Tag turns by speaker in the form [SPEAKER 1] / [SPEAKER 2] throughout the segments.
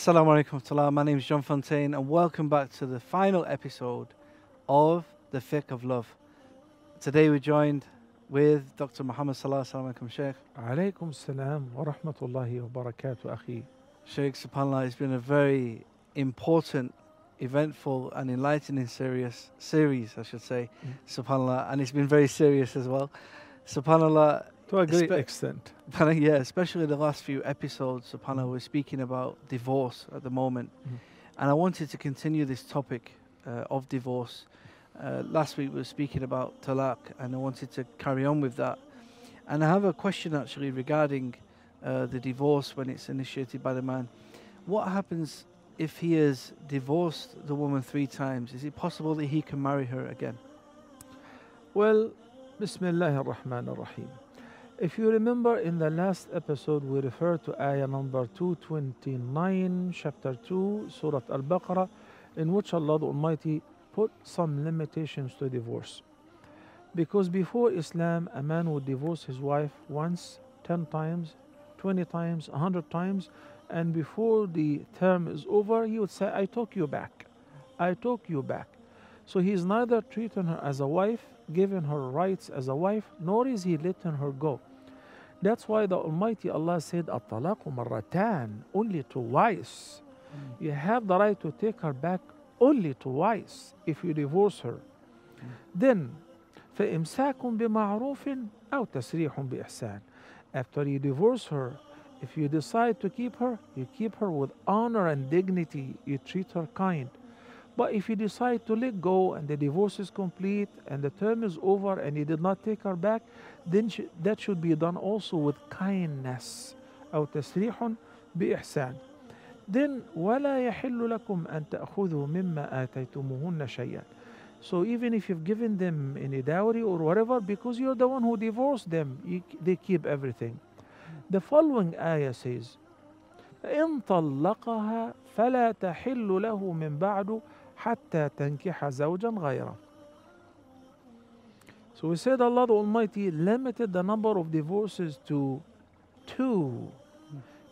[SPEAKER 1] Assalamu alaikum My name is John Fountain, and welcome back to the final episode of The Fiqh of Love. Today we're joined with Dr. Muhammad Salah. Assalamu alaikum, Sheikh.
[SPEAKER 2] Alaykum salam wa rahmatullahi wa barakatuh, akhi.
[SPEAKER 1] Sheikh, subhanAllah, it's been a very important, eventful, and enlightening serious series, I should say,
[SPEAKER 2] mm.
[SPEAKER 1] subhanAllah, and it's been very serious as well. SubhanAllah,
[SPEAKER 2] to a great
[SPEAKER 1] Espe
[SPEAKER 2] extent.
[SPEAKER 1] yeah, especially the last few episodes, Sapana, panel was speaking about divorce at the moment.
[SPEAKER 2] Mm.
[SPEAKER 1] And I wanted to continue this topic uh, of divorce. Uh, last week we were speaking about talaq, and I wanted to carry on with that. And I have a question actually regarding uh, the divorce when it's initiated by the man. What happens if he has divorced the woman three times? Is it possible that he can marry her again?
[SPEAKER 2] Well, Bismillah ar-Rahman ar-Rahim. If you remember in the last episode we referred to ayah number 229 chapter 2 Surah Al-Baqarah in which Allah the Almighty put some limitations to divorce. Because before Islam a man would divorce his wife once 10 times 20 times 100 times and before the term is over he would say I took you back. I took you back. So he is neither treating her as a wife, giving her rights as a wife, nor is he letting her go. That's why the Almighty Allah said, "At-talaqu marratan," only twice. You have the right to take her back only twice if you divorce her. Then, فإمساك بمعروف أو تسريح بإحسان. After you divorce her, if you decide to keep her, you keep her with honor and dignity. You treat her kind. But if you decide to let go and the divorce is complete and the term is over and you did not take her back, then sh- that should be done also with kindness. أو تسريح بإحسان. Then ولا يحل لكم أن تأخذوا مما آتيتموهن شيئا. So even if you've given them any dowry or whatever, because you're the one who divorced them, you, they keep everything. The following ayah says, إن طلقها فلا تحل له من بعد حتى تنكح زوجا غيره. So we said Allah the Almighty limited the number of divorces to two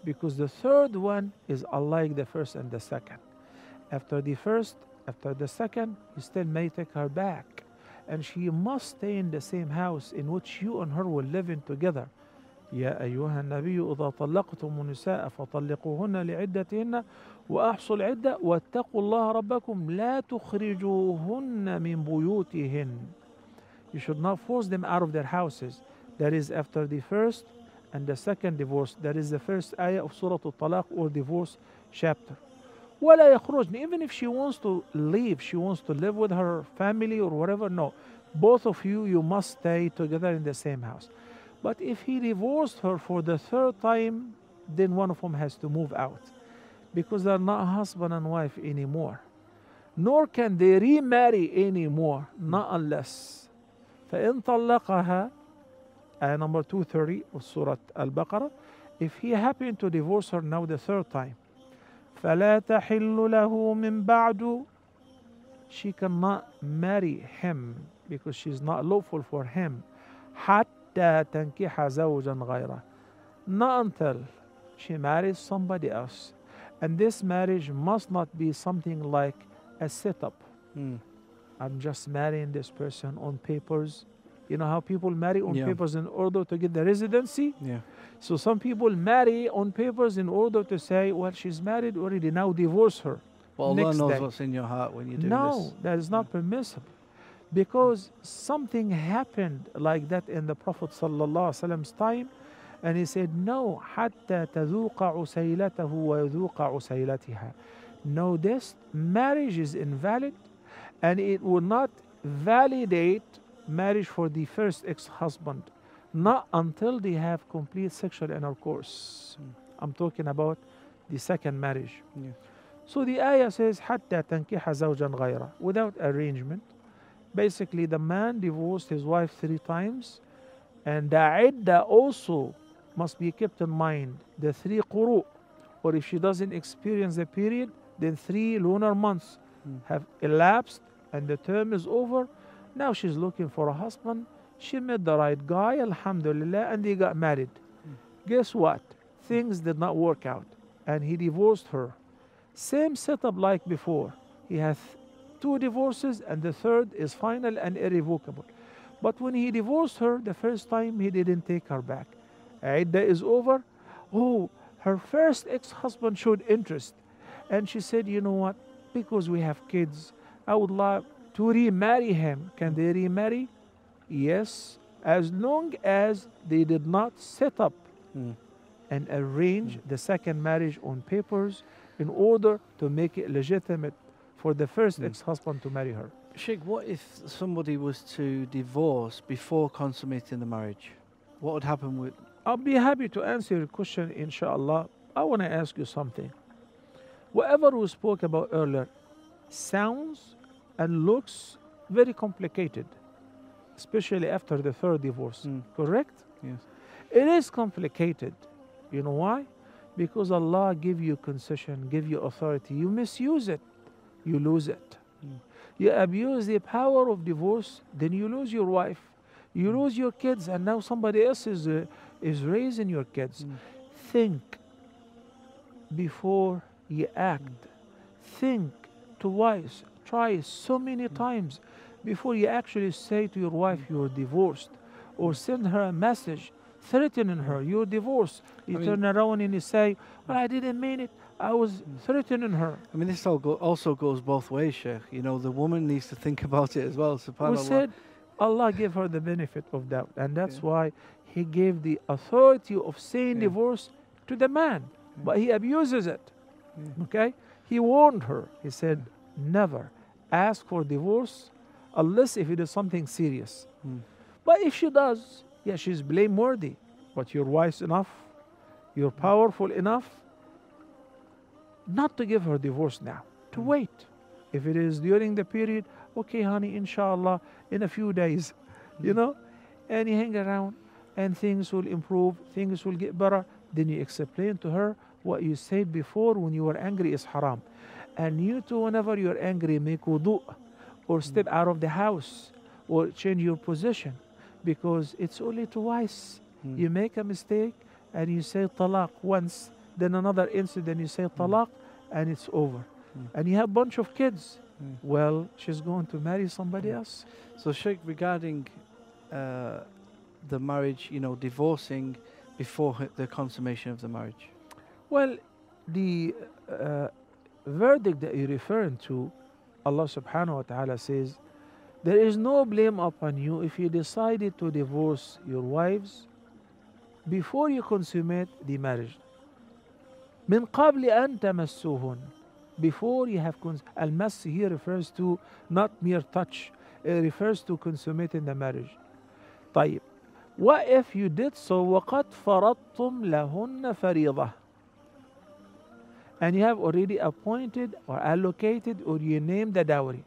[SPEAKER 2] because the third one is unlike the first and the second. After the first, after the second, you still may take her back. And she must stay in the same house in which you and her will live in together. يا أيها النبي إذا طلقتم النساء فطلقوهن لعدتهن وأحصوا العدة واتقوا الله ربكم لا تخرجوهن من بيوتهن You should not force them out of their houses. That is after the first and the second divorce. That is the first ayah of Surah Al-Talaq or divorce chapter. ولا يخرجن Even if she wants to leave, she wants to live with her family or whatever, no. Both of you, you must stay together in the same house. But if he divorced her for the third time, then one of them has to move out because they're not husband and wife anymore. Nor can they remarry anymore, not unless. فإن طلقها آية number 230 of Surah Al-Baqarah if he happened to divorce her now the third time فلا تحل له من بعد she cannot marry him because she's not lawful for him حتى تنكح زوجا غيره not until she marries somebody else and this marriage must not be something like a setup
[SPEAKER 1] Hmm.
[SPEAKER 2] I'm just marrying this person on papers. You know how people marry on
[SPEAKER 1] Yeah.
[SPEAKER 2] papers in order to get the residency?
[SPEAKER 1] Yeah.
[SPEAKER 2] So some people marry on papers in order to say, well, she's married already, now divorce her.
[SPEAKER 1] But Allah knows
[SPEAKER 2] day.
[SPEAKER 1] what's in your heart when you do
[SPEAKER 2] no,
[SPEAKER 1] this.
[SPEAKER 2] that is not permissible. Because something happened like that in the Prophet Prophet's time, and he said, No, حتى تذوق عسيلته ويذوق عسيلتها. No, this marriage is invalid and it will not validate marriage for the first ex-husband not until they have complete sexual intercourse
[SPEAKER 1] Mm.
[SPEAKER 2] i'm talking about the second marriage
[SPEAKER 1] Yeah.
[SPEAKER 2] so the ayah says حتى تنكح زوجا غيره without arrangement basically the man divorced his wife three times and the idda also must be kept in mind the three quru or if she doesn't experience the period then three lunar months
[SPEAKER 1] Mm.
[SPEAKER 2] have elapsed and the term is over now she's looking for a husband she met the right guy alhamdulillah and they got married guess what things did not work out and he divorced her Same setup like before. He has two divorces, and the third is final and irrevocable. But when he divorced her the first time, he didn't take her back. Idda is over. Oh, her first ex husband showed interest. And she said, You know what? Because we have kids, I would like to remarry him. Can they remarry? Yes, as long as they did not set up
[SPEAKER 1] Mm.
[SPEAKER 2] and arrange the second marriage on papers in order to make it legitimate for the first
[SPEAKER 1] Mm.
[SPEAKER 2] ex husband to marry her.
[SPEAKER 1] Sheikh, what if somebody was to divorce before consummating the marriage? What would happen with?
[SPEAKER 2] I'll be happy to answer your question, inshallah. I want to ask you something. Whatever we spoke about earlier sounds and looks very complicated, especially after the third divorce,
[SPEAKER 1] Mm.
[SPEAKER 2] correct?
[SPEAKER 1] Yes.
[SPEAKER 2] It is complicated. You know why? Because Allah give you concession, give you authority. You misuse it, you lose it.
[SPEAKER 1] Mm.
[SPEAKER 2] You abuse the power of divorce, then you lose your wife. You lose your kids, and now somebody else is, uh, is raising your kids.
[SPEAKER 1] Mm.
[SPEAKER 2] Think before you act. Think twice, try so many hmm. times before you actually say to your wife hmm. you're divorced or send her a message threatening her hmm. you're divorced. You
[SPEAKER 1] I mean-
[SPEAKER 2] turn around and you say, Well, I didn't mean it. I was threatening her.
[SPEAKER 1] I mean, this all go- also goes both ways, Sheikh. You know, the woman needs to think about it as well.
[SPEAKER 2] We said Allah gave her the benefit of doubt, and that's
[SPEAKER 1] Yeah.
[SPEAKER 2] why He gave the authority of saying
[SPEAKER 1] Yeah.
[SPEAKER 2] divorce to the man,
[SPEAKER 1] Yeah.
[SPEAKER 2] but he abuses it. Okay? He warned her. He said, Never ask for divorce unless if it is something serious.
[SPEAKER 1] Mm.
[SPEAKER 2] But if she does, yeah, she's blameworthy. But you're wise enough, you're powerful enough not to give her divorce now, to
[SPEAKER 1] Mm.
[SPEAKER 2] wait. If it is during the period, okay, honey, inshallah, in a few days, you
[SPEAKER 1] Mm.
[SPEAKER 2] know, and you hang around and things will improve, things will get better. Then you explain to her what you said before when you were angry is haram. And you too, whenever you're angry, make wudu or step out of the house or change your position because it's only twice.
[SPEAKER 1] Mm.
[SPEAKER 2] You make a mistake and you say talaq once, then another incident you say talaq and it's over
[SPEAKER 1] Mm.
[SPEAKER 2] And you have a bunch of kids.
[SPEAKER 1] Mm.
[SPEAKER 2] Well, she's going to marry somebody
[SPEAKER 1] Mm.
[SPEAKER 2] else.
[SPEAKER 1] So, Sheikh, regarding uh, the marriage, you know, divorcing before h- the consummation of the marriage.
[SPEAKER 2] Well, the uh, verdict that you're referring to, Allah subhanahu wa ta'ala says, there is no blame upon you if you decided to divorce your wives before you consummate the marriage. من قبل أن تمسوهن before you have cons- المس here refers to not mere touch it refers to consummating the marriage طيب what if you did so وقد فرضتم لهن فريضة and you have already appointed or allocated or you named the dowry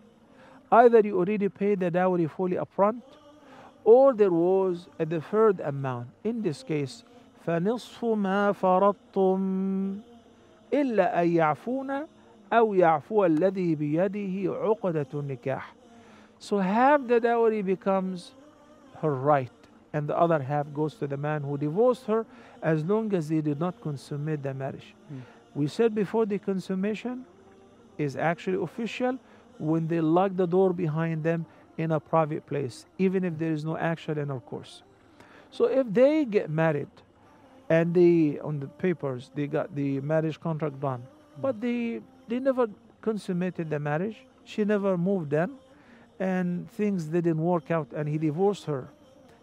[SPEAKER 2] either you already paid the dowry fully upfront or there was a deferred amount in this case فنصف ما فرضتم إلا أن يعفون أو يعفو الذي بيده عقدة النكاح so half the dowry becomes her right and the other half goes to the man who divorced her as long as they did not consummate the marriage.
[SPEAKER 1] Mm.
[SPEAKER 2] We said before the consummation is actually official when they lock the door behind them in a private place, even if there is no actual intercourse. So if they get married and they on the papers they got the marriage contract done, but they they never consummated the marriage, she never moved in, and things didn't work out and he divorced her.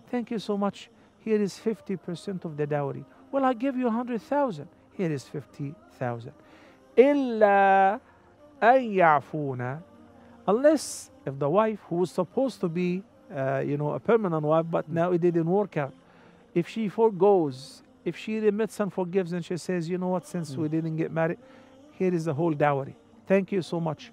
[SPEAKER 2] Thank you so much. Here is 50% of the dowry. Well, I give you 100,000. Here is 50,000. إلا أن يعفونا unless if the wife who was supposed to be uh, you know a permanent wife but now it didn't work out if she forgoes if she remits and forgives and she says you know what since we didn't get married here is the whole dowry thank you so much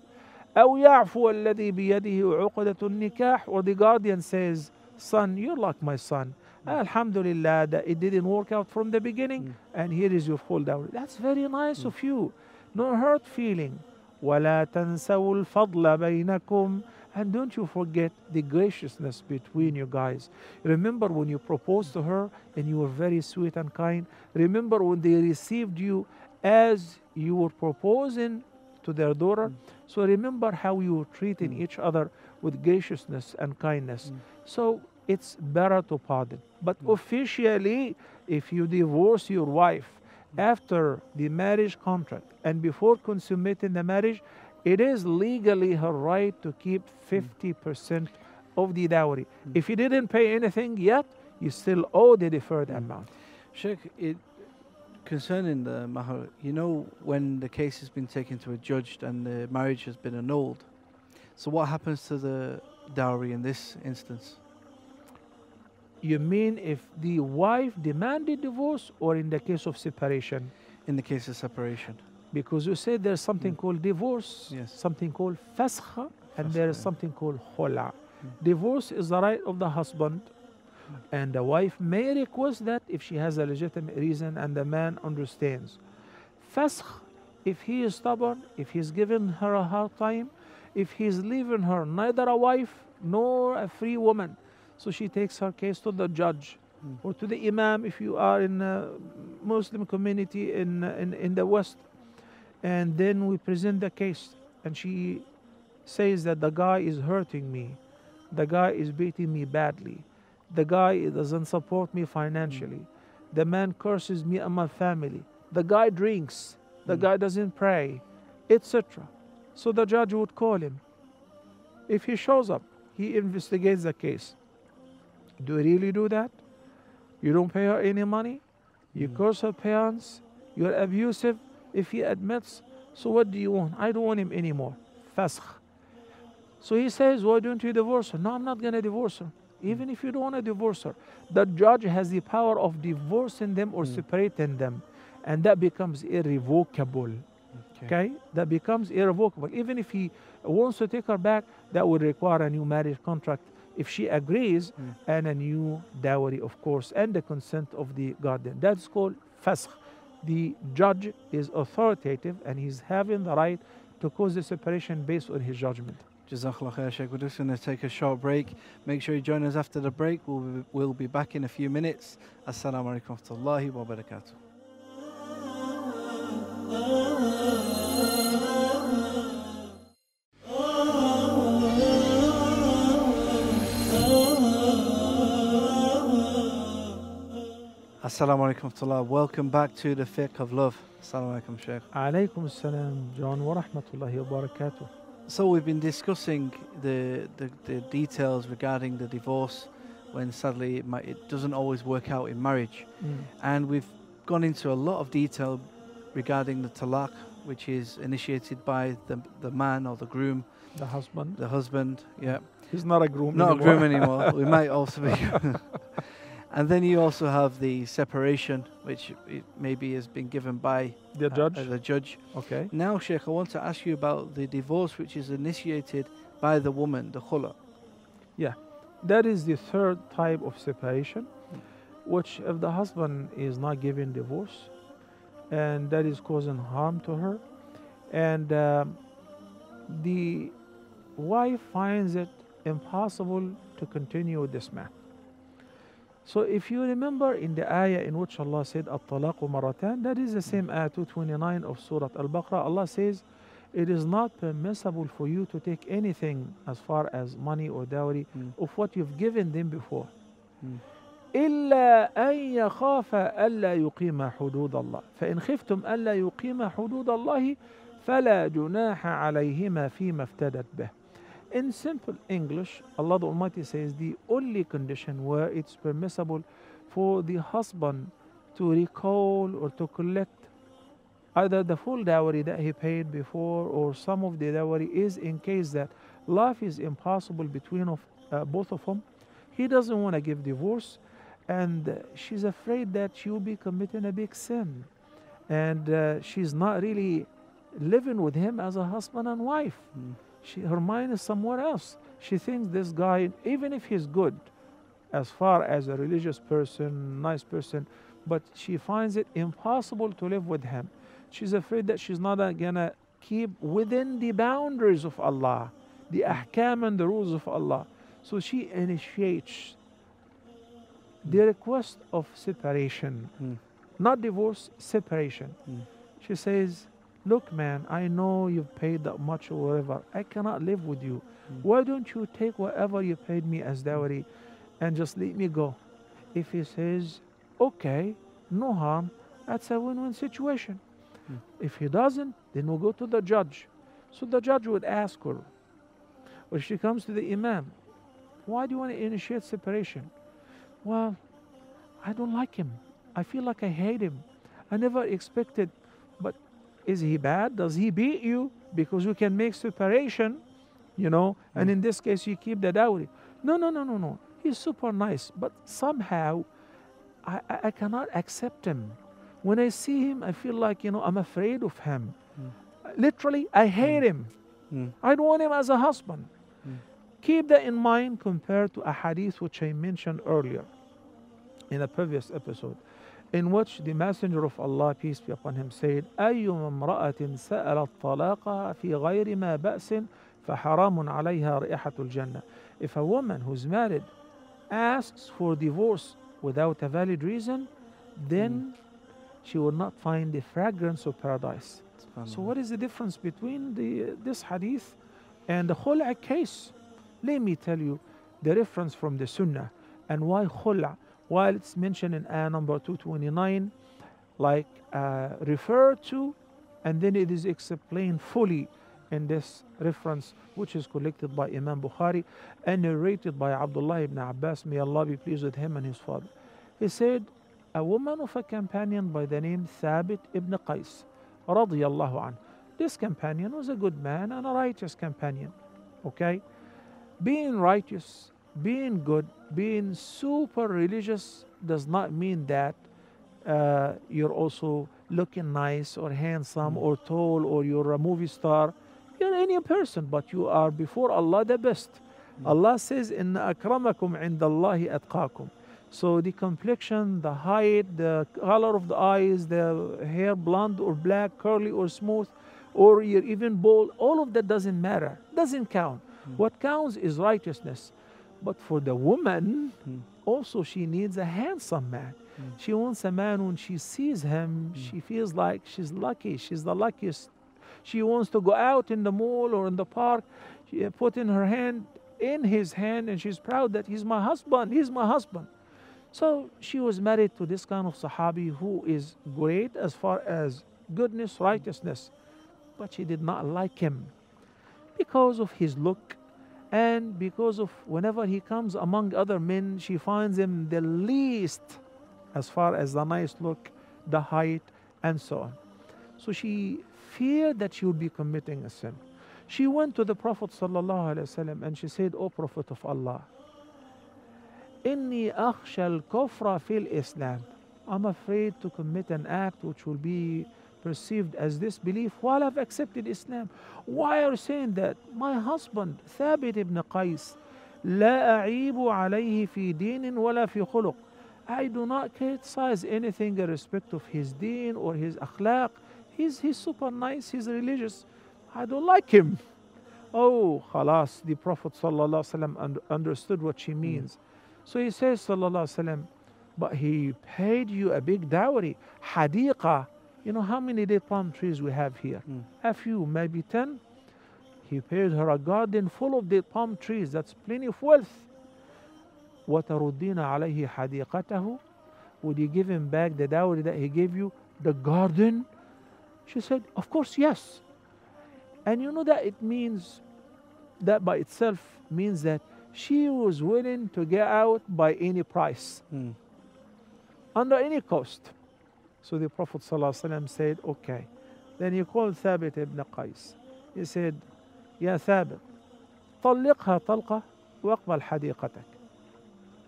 [SPEAKER 2] أو يعفو الذي بيده عقدة النكاح or the guardian says son you're like my son alhamdulillah that it didn't work out from the beginning
[SPEAKER 1] Mm.
[SPEAKER 2] and here is your full dowry that's very nice
[SPEAKER 1] Mm.
[SPEAKER 2] of you no hurt feeling ولا تنسوا الفضل بينكم and don't you forget the graciousness between you guys remember when you proposed to her and you were very sweet and kind remember when they received you as you were proposing to their daughter.
[SPEAKER 1] Mm.
[SPEAKER 2] So remember how you were treating
[SPEAKER 1] Mm.
[SPEAKER 2] each other with graciousness and kindness.
[SPEAKER 1] Mm.
[SPEAKER 2] So it's better to pardon. But
[SPEAKER 1] Mm.
[SPEAKER 2] officially, if you divorce your wife
[SPEAKER 1] Mm.
[SPEAKER 2] after the marriage contract and before consummating the marriage, it is legally her right to keep 50% of the dowry.
[SPEAKER 1] Mm.
[SPEAKER 2] If you didn't pay anything yet, you still owe the deferred
[SPEAKER 1] Mm.
[SPEAKER 2] amount.
[SPEAKER 1] Sheikh, it, concerning the mahar, you know when the case has been taken to a judge and the marriage has been annulled. So what happens to the dowry in this instance?
[SPEAKER 2] You mean if the wife demanded divorce or in the case of separation?
[SPEAKER 1] In the case of separation.
[SPEAKER 2] Because you said there's something
[SPEAKER 1] Mm.
[SPEAKER 2] called divorce,
[SPEAKER 1] Yes.
[SPEAKER 2] something called fasakha, and there is something called khula.
[SPEAKER 1] Mm.
[SPEAKER 2] Divorce is the right of the husband, and the wife may request that if she has a legitimate reason and the man understands. Fasakh, if he is stubborn, if he's giving her a hard time, if he's leaving her neither a wife nor a free woman, so she takes her case to the judge or to the imam if you are in a Muslim community in, in, in the West. And then we present the case, and she says that the guy is hurting me, the guy is beating me badly, the guy doesn't support me financially, the man curses me and my family, the guy drinks, the
[SPEAKER 1] Mm.
[SPEAKER 2] guy doesn't pray, etc. So the judge would call him. If he shows up, he investigates the case. Do you really do that? You don't pay her any money? You
[SPEAKER 1] Mm.
[SPEAKER 2] curse her parents? You're abusive? If he admits, so what do you want? I don't want him anymore. Fasakh. So he says, Why don't you divorce her? No, I'm not going to divorce her. Even if you don't want to divorce her, the judge has the power of divorcing them or
[SPEAKER 1] Mm.
[SPEAKER 2] separating them. And that becomes irrevocable. Okay? That becomes irrevocable. Even if he wants to take her back, that would require a new marriage contract if she agrees
[SPEAKER 1] Mm.
[SPEAKER 2] and a new dowry, of course, and the consent of the guardian. That's called fasakh. The judge is authoritative and he's having the right to cause the separation based on his judgment.
[SPEAKER 1] Jazakallah khair, Sheikh. We're just going to take a short break. Make sure you join us after the break. We'll be, we'll be back in a few minutes. Assalamu alaikum wa rahmatullahi wa barakatuh. Assalamu alaikum wa. Welcome back to the fiqh of love. Assalamu alaikum, Sheikh.
[SPEAKER 2] Alaykum salam, John wa rahmatullahi wa barakatuh.
[SPEAKER 1] So we've been discussing the, the, the details regarding the divorce when sadly it, might, it doesn't always work out in marriage.
[SPEAKER 2] Mm.
[SPEAKER 1] And we've gone into a lot of detail regarding the talaq, which is initiated by the, the man or the groom,
[SPEAKER 2] The husband.
[SPEAKER 1] the husband. Yeah,
[SPEAKER 2] He's not a groom
[SPEAKER 1] not a
[SPEAKER 2] anymore.
[SPEAKER 1] groom anymore. we might also be. and then you also have the separation, which it maybe has been given by
[SPEAKER 2] the
[SPEAKER 1] uh,
[SPEAKER 2] judge.
[SPEAKER 1] uh, the judge.
[SPEAKER 2] okay.
[SPEAKER 1] Now, Sheikh, I want to ask you about the divorce which is initiated by the woman, the khula.
[SPEAKER 2] Yeah, that is the third type of separation, which if the husband is not giving divorce, and that is causing harm to her, and um, the wife finds it impossible to continue with this man. So if you remember in the ayah in which Allah said at-talaqu maratan, that is the same ayah 229 of Surah Al-Baqarah. Allah says, it is not permissible for you to take anything as far as money or dowry
[SPEAKER 1] Mm.
[SPEAKER 2] of what you've given them before.
[SPEAKER 1] Mm.
[SPEAKER 2] إلا أن يخاف ألا يقيم حدود الله فإن خفتم ألا يقيم حدود الله فلا جناح عليهما فيما افتدت به In simple English, Allah the Almighty says the only condition where it's permissible for the husband to recall or to collect either the full dowry that he paid before or some of the dowry is in case that life is impossible between of, uh, both of them. He doesn't want to give divorce and she's afraid that she will be committing a big sin and uh, she's not really living with him as a husband and wife
[SPEAKER 1] Mm.
[SPEAKER 2] She, her mind is somewhere else. She thinks this guy even if he's good as far as a religious person nice person but she finds it impossible to live with him. She's afraid that she's not gonna keep within the boundaries of allah the ahkam and the rules of allah. So she initiates the request of separation.
[SPEAKER 1] Mm.
[SPEAKER 2] not divorce separation.
[SPEAKER 1] Mm.
[SPEAKER 2] she says Look, man, I know you've paid that much or whatever. I cannot live with you.
[SPEAKER 1] Mm.
[SPEAKER 2] Why don't you take whatever you paid me as dowry and just let me go? If he says, okay, no harm, that's a win win situation.
[SPEAKER 1] Mm.
[SPEAKER 2] If he doesn't, then we'll go to the judge. So the judge would ask her, or she comes to the imam, why do you want to initiate separation? Well, I don't like him. I feel like I hate him. I never expected, but is he bad? Does he beat you? Because we can make separation, you know, and
[SPEAKER 1] Mm.
[SPEAKER 2] in this case, you keep the dowry. No, no, no, no, no. He's super nice, but somehow I, I, I cannot accept him. When I see him, I feel like, you know, I'm afraid of him. Literally, I hate him.
[SPEAKER 1] Mm.
[SPEAKER 2] I don't want him as a husband.
[SPEAKER 1] Mm.
[SPEAKER 2] Keep that in mind compared to a hadith which I mentioned earlier in a previous episode, in which the Messenger of Allah, peace be upon him, said, أيما امرأة سألت طلاقها في غير ما بأس فحرام عليها رائحة الجنة. If a woman who's married asks for divorce without a valid reason, then she will not find the fragrance of paradise. So what is the difference between the this hadith and the khul'a case? Let me tell you the reference from the sunnah and why khul'a, while it's mentioned in ayah number 229, like uh, referred to, and then it is explained fully in this reference, which is collected by Imam Bukhari and narrated by Abdullah ibn Abbas, may Allah be pleased with him and his father. He said, a woman of a companion by the name Thabit ibn Qais, radiyallahu anhu. This companion was a good man and a righteous companion. Okay? Being righteous, being good, being super religious does not mean that uh, you're also looking nice or handsome or tall or you're a movie star. You're any person, but you are before Allah the best. Allah says, "Inna akramakum indallahi atqakum." So the complexion, the height, the color of the eyes, the hair blonde or black, curly or smooth, or you're even bald, all of that doesn't matter. Doesn't count. What counts is righteousness. But for the woman,
[SPEAKER 1] Mm.
[SPEAKER 2] also she needs a handsome man. She wants a man when she sees him, she feels like she's lucky. She's the luckiest. She wants to go out in the mall or in the park, she uh, put in her hand in his hand, and she's proud that he's my husband. He's my husband. So she was married to this kind of Sahabi who is great as far as goodness, righteousness, but she did not like him because of his look and because of whenever he comes among other men, she finds him the least as far as the nice look, the height, and so on. So she feared that she would be committing a sin. She went to the Prophet ﷺ and she said, O Prophet of Allah, إني أخشى الكفر في الإسلام. I'm afraid to commit an act which will be perceived as disbelief while I've accepted Islam. Why are you saying that? My husband, Thabit ibn Qais, لا أعيب عليه في دين ولا في خلق. I do not criticize anything in respect of his deen or his akhlaq. He's, he's super nice, he's religious. I don't like him. Oh, khalas, the Prophet ﷺ un- understood what she means. So he says, ﷺ, but he paid you a big dowry, hadiqa. You know how many date palm trees we have here?
[SPEAKER 1] Mm.
[SPEAKER 2] A few, maybe 10. He paid her a garden full of date palm trees. That's plenty of wealth. وَتَرُدِّينَ عَلَيْهِ حَدِيقَتَهُ Would you give him back the dowry that he gave you? The garden? She said, Of course, yes. And you know that it means, that by itself means that she was willing to get out by any price,
[SPEAKER 1] Mm.
[SPEAKER 2] under any cost. So the Prophet ﷺ said, Okay. Then he called Thabit ibn Qais. He said, Ya Thabit, طلقها طلقة واقبل حديقتك.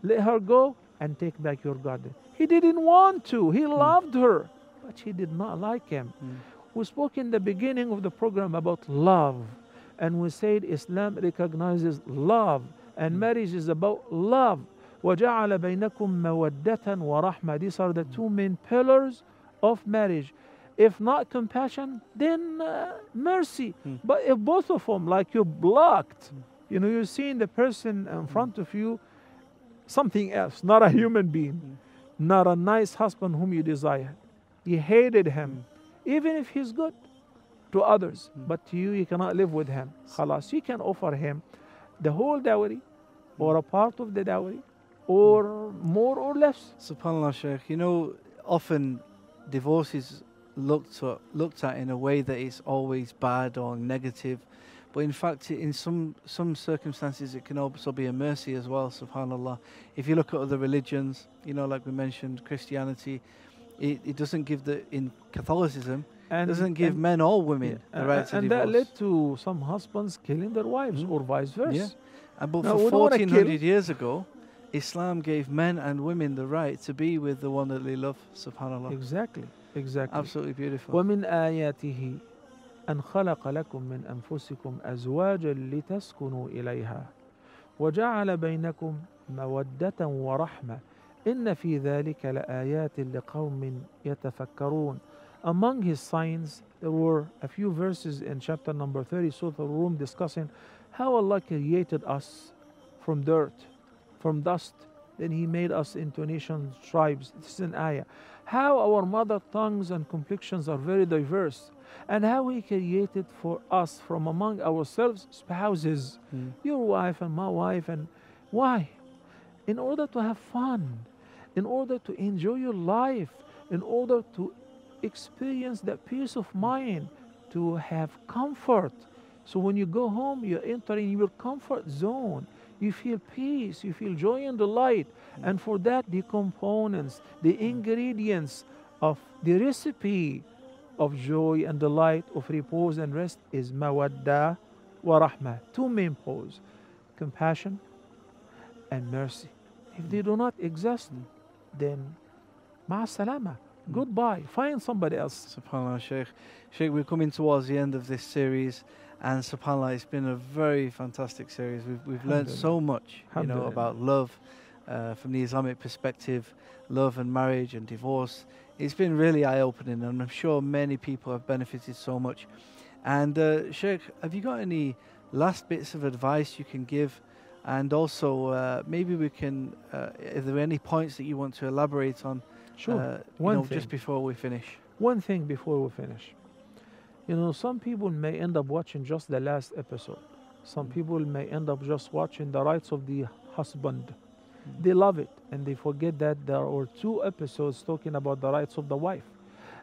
[SPEAKER 2] Let her go and take back your garden. He didn't want to. He loved her, but she did not like him.
[SPEAKER 1] Mm.
[SPEAKER 2] We spoke in the beginning of the program about love, and we said Islam recognizes love, and marriage is about love. وَجَعَلَ بَيْنَكُمْ مَوَدَّةً وَرَحْمَةً These are the two main pillars of marriage. If not compassion, then uh, mercy.
[SPEAKER 1] Mm.
[SPEAKER 2] But if both of them, like you're blocked, you know, you're seeing the person in front of you, something else, not a human being, not a nice husband whom you desire. You hated him, even if he's good. to others,
[SPEAKER 1] Mm.
[SPEAKER 2] but to you, you cannot live with him. Khalas, you can offer him the whole dowry or a part of the dowry or more or less.
[SPEAKER 1] Subhanallah, Sheikh. You know, often divorce is looked at, looked at in a way that it's always bad or negative. But in fact, in some some circumstances, it can also be a mercy as well. Subhanallah. If you look at other religions, you know, like we mentioned, Christianity, it, it doesn't give the in Catholicism
[SPEAKER 2] And
[SPEAKER 1] doesn't give
[SPEAKER 2] and-
[SPEAKER 1] men or women
[SPEAKER 2] yeah,
[SPEAKER 1] the right to
[SPEAKER 2] and
[SPEAKER 1] divorce.
[SPEAKER 2] that led to some husbands killing their wives
[SPEAKER 1] Mm.
[SPEAKER 2] or vice versa.
[SPEAKER 1] Yeah. And but
[SPEAKER 2] No,
[SPEAKER 1] for
[SPEAKER 2] we don't wanna kill.
[SPEAKER 1] 1400 years ago, Islam gave men and women the right to be with the one that they love. Subhanallah.
[SPEAKER 2] Exactly. Exactly.
[SPEAKER 1] Absolutely beautiful.
[SPEAKER 2] ومن آياته أن خلق لكم من أنفسكم أزواجا لتسكنوا إليها وجعل بينكم مودة ورحمة إن في ذلك لآيات لقوم يتفكرون Among his signs, there were a few verses in chapter number 30, Surah Al-Rum, discussing how Allah created us from dirt, from dust. Then He made us into nations, tribes. This is an ayah. How our mother tongues and complexions are very diverse, and how He created for us from among ourselves spouses,
[SPEAKER 1] Mm.
[SPEAKER 2] your wife and my wife. And why? In order to have fun, in order to enjoy your life, in order to experience that peace of mind, to have comfort. So when you go home, you're entering your comfort zone. You feel peace, you feel joy and delight. And for that, the components, the ingredients of the recipe of joy and delight, of repose and rest is mawadda wa rahmah. Two main poles compassion and mercy. If they do not exist, then ma salama. Goodbye. Find somebody else.
[SPEAKER 1] SubhanAllah, Sheikh. Sheikh, we're coming towards the end of this series, and SubhanAllah, it's been a very fantastic series. We've, we've learned so much, you know, about love uh, from the Islamic perspective, love and marriage and divorce. It's been really eye-opening, and I'm sure many people have benefited so much. And uh, Sheikh, have you got any last bits of advice you can give? And also, uh, maybe we can. Uh, are there any points that you want to elaborate on?
[SPEAKER 2] Sure.
[SPEAKER 1] uh, you
[SPEAKER 2] One
[SPEAKER 1] know, just before we finish.
[SPEAKER 2] One thing before we finish. You know, some people may end up watching just the last episode. Some
[SPEAKER 1] Mm.
[SPEAKER 2] people may end up just watching the rights of the husband.
[SPEAKER 1] Mm.
[SPEAKER 2] They love it and they forget that there are two episodes talking about the rights of the wife.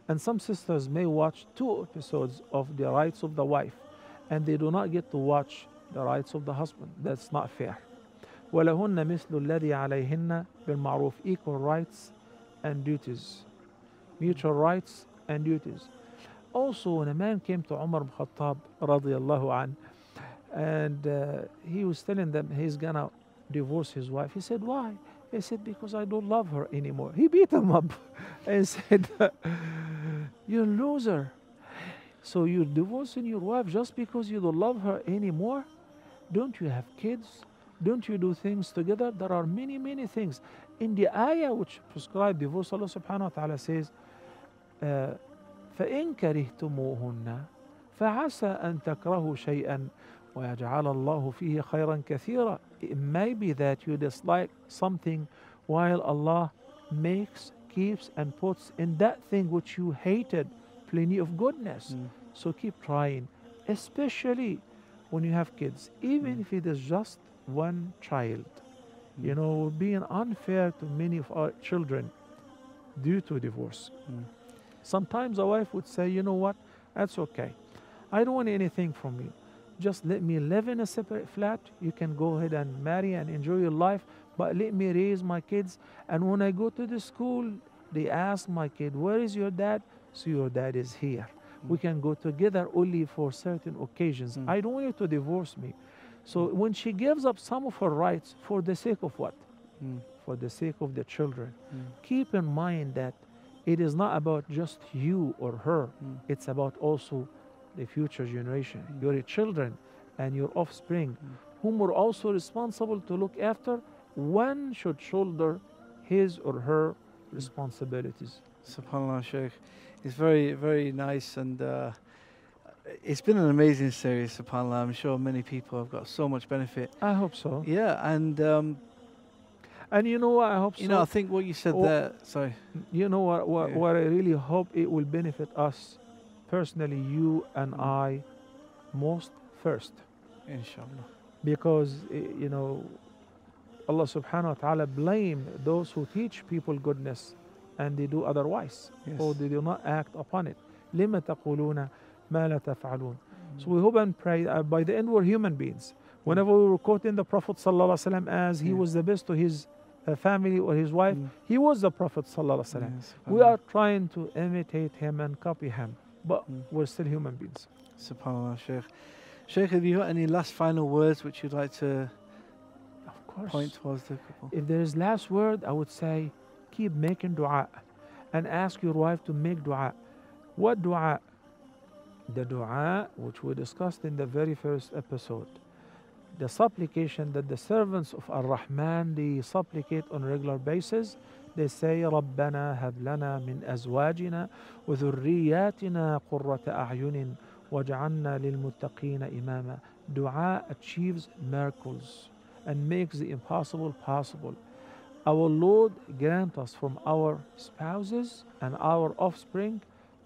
[SPEAKER 2] And some sisters may watch two episodes of the rights of the wife and they do not get to watch the rights of the husband. That's not fair. ولهن مثل الذي عليهن بالمعروف equal rights and duties mutual rights and duties also when a man came to Umar ibn Khattab radiallahu an and uh, he was telling them he's gonna divorce his wife. He said why? He said because I don't love her anymore. He beat him up and said you're a loser. So you're divorcing your wife just because you don't love her anymore? Don't you have kids? Don't you do things together? There are many many things. In the ayah which prescribe divorce Allah subhanahu wa ta'ala says uh, فإن كرهتموهن فعسى أن تكرهوا شيئا ويجعل الله فيه خيرا كثيرا It may be that you dislike something while Allah makes, keeps and puts in that thing which you hated plenty of goodness.
[SPEAKER 1] Mm.
[SPEAKER 2] So keep trying, especially when you have kids, even
[SPEAKER 1] Mm.
[SPEAKER 2] if it is just one child. You
[SPEAKER 1] Mm.
[SPEAKER 2] know, being unfair to many of our children due to divorce. Sometimes a wife would say, you know what, that's okay. I don't want anything from you. Just let me live in a separate flat. You can go ahead and marry and enjoy your life, but let me raise my kids. And when I go to the school, they ask my kid, where is your dad? So your dad is here. We
[SPEAKER 1] Mm.
[SPEAKER 2] can go together only for certain occasions.
[SPEAKER 1] Mm.
[SPEAKER 2] I don't want you to divorce me. So when she gives up some of her rights for the sake of what?
[SPEAKER 1] Mm.
[SPEAKER 2] For the sake of the children
[SPEAKER 1] Mm.
[SPEAKER 2] keep in mind that it is not about just you or her,
[SPEAKER 1] Mm.
[SPEAKER 2] it's about also the future generation, your children and your offspring, whom we're also responsible to look after. One should shoulder his or her responsibilities.
[SPEAKER 1] Subhanallah, Sheikh. It's very, very nice, and uh, it's been an amazing series. Subhanallah, I'm sure many people have got so much benefit.
[SPEAKER 2] I hope so.
[SPEAKER 1] Yeah, and um,
[SPEAKER 2] And you know what? I hope
[SPEAKER 1] you
[SPEAKER 2] so.
[SPEAKER 1] know, I think what you said
[SPEAKER 2] Oh.
[SPEAKER 1] there. Sorry.
[SPEAKER 2] you know what? What,
[SPEAKER 1] Yeah.
[SPEAKER 2] what I really hope it will benefit us personally you and
[SPEAKER 1] Mm.
[SPEAKER 2] I most first
[SPEAKER 1] Inshallah.
[SPEAKER 2] because eh, you know Allah subhanahu wa ta'ala blame those who teach people goodness and they do otherwise
[SPEAKER 1] Yes.
[SPEAKER 2] or they do not act upon it لما تقولون ما لا تفعلون so
[SPEAKER 1] Mm.
[SPEAKER 2] we hope and pray uh, by the end we're human beings whenever we were quoting the Prophet sallallahu alaihi wasallam as he
[SPEAKER 1] Yeah.
[SPEAKER 2] was the best to his uh, family or his wife
[SPEAKER 1] Mm.
[SPEAKER 2] he was the Prophet sallallahu alaihi wasallam
[SPEAKER 1] Yes,
[SPEAKER 2] we are trying to imitate him and copy him but
[SPEAKER 1] Mm.
[SPEAKER 2] we're still human beings
[SPEAKER 1] Subhanallah, Sheikh. Sheikh, have you got any last final words which you'd like to
[SPEAKER 2] of course
[SPEAKER 1] point towards the couple?
[SPEAKER 2] If there is last word, I would say keep making dua and ask your wife to make dua. What dua? The dua which we discussed in the very first episode The supplication that the servants of Ar-Rahman they supplicate on regular basis. They say ربنا هب لنا من أزواجنا وذرياتنا قرة أعين واجعلنا للمتقين إماما. Dua achieves miracles and makes the impossible possible. Our Lord grant us from our spouses and our offspring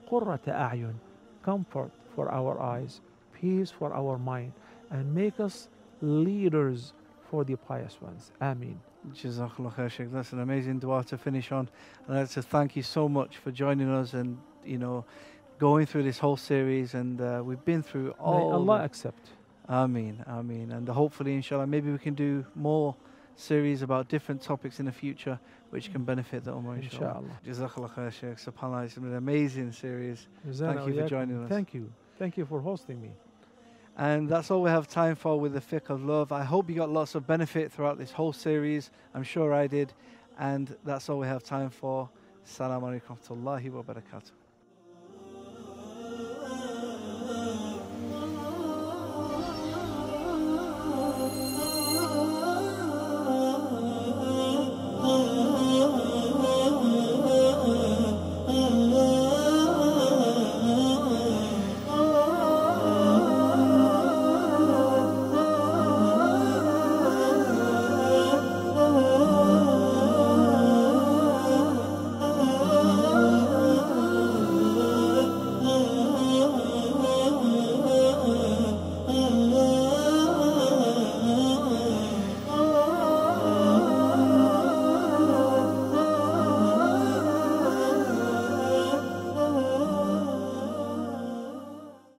[SPEAKER 2] قرة أعين, comfort for our eyes, peace for our mind, and make us leaders for the pious ones. Ameen.
[SPEAKER 1] Jazakallah khair, Sheikh. That's an amazing dua to finish on. And I'd like to thank you so much for joining us and, you know, going through this whole series. And uh, we've been through all.
[SPEAKER 2] May
[SPEAKER 1] all.
[SPEAKER 2] Allah accept.
[SPEAKER 1] Ameen, Ameen. And hopefully, inshallah, maybe we can do more series about different topics in the future which can benefit the Ummah, inshallah.
[SPEAKER 2] Inshallah.
[SPEAKER 1] Jazakallah khair, Sheikh. SubhanAllah, it's been an amazing series.
[SPEAKER 2] Jazana
[SPEAKER 1] you for joining us.
[SPEAKER 2] Thank you. Thank you for hosting me.
[SPEAKER 1] And that's all we have time for with the fiqh of love. I hope you got lots of benefit throughout this whole series. I'm sure I did. And that's all we have time for. Assalamu alaikum wa barakatuh.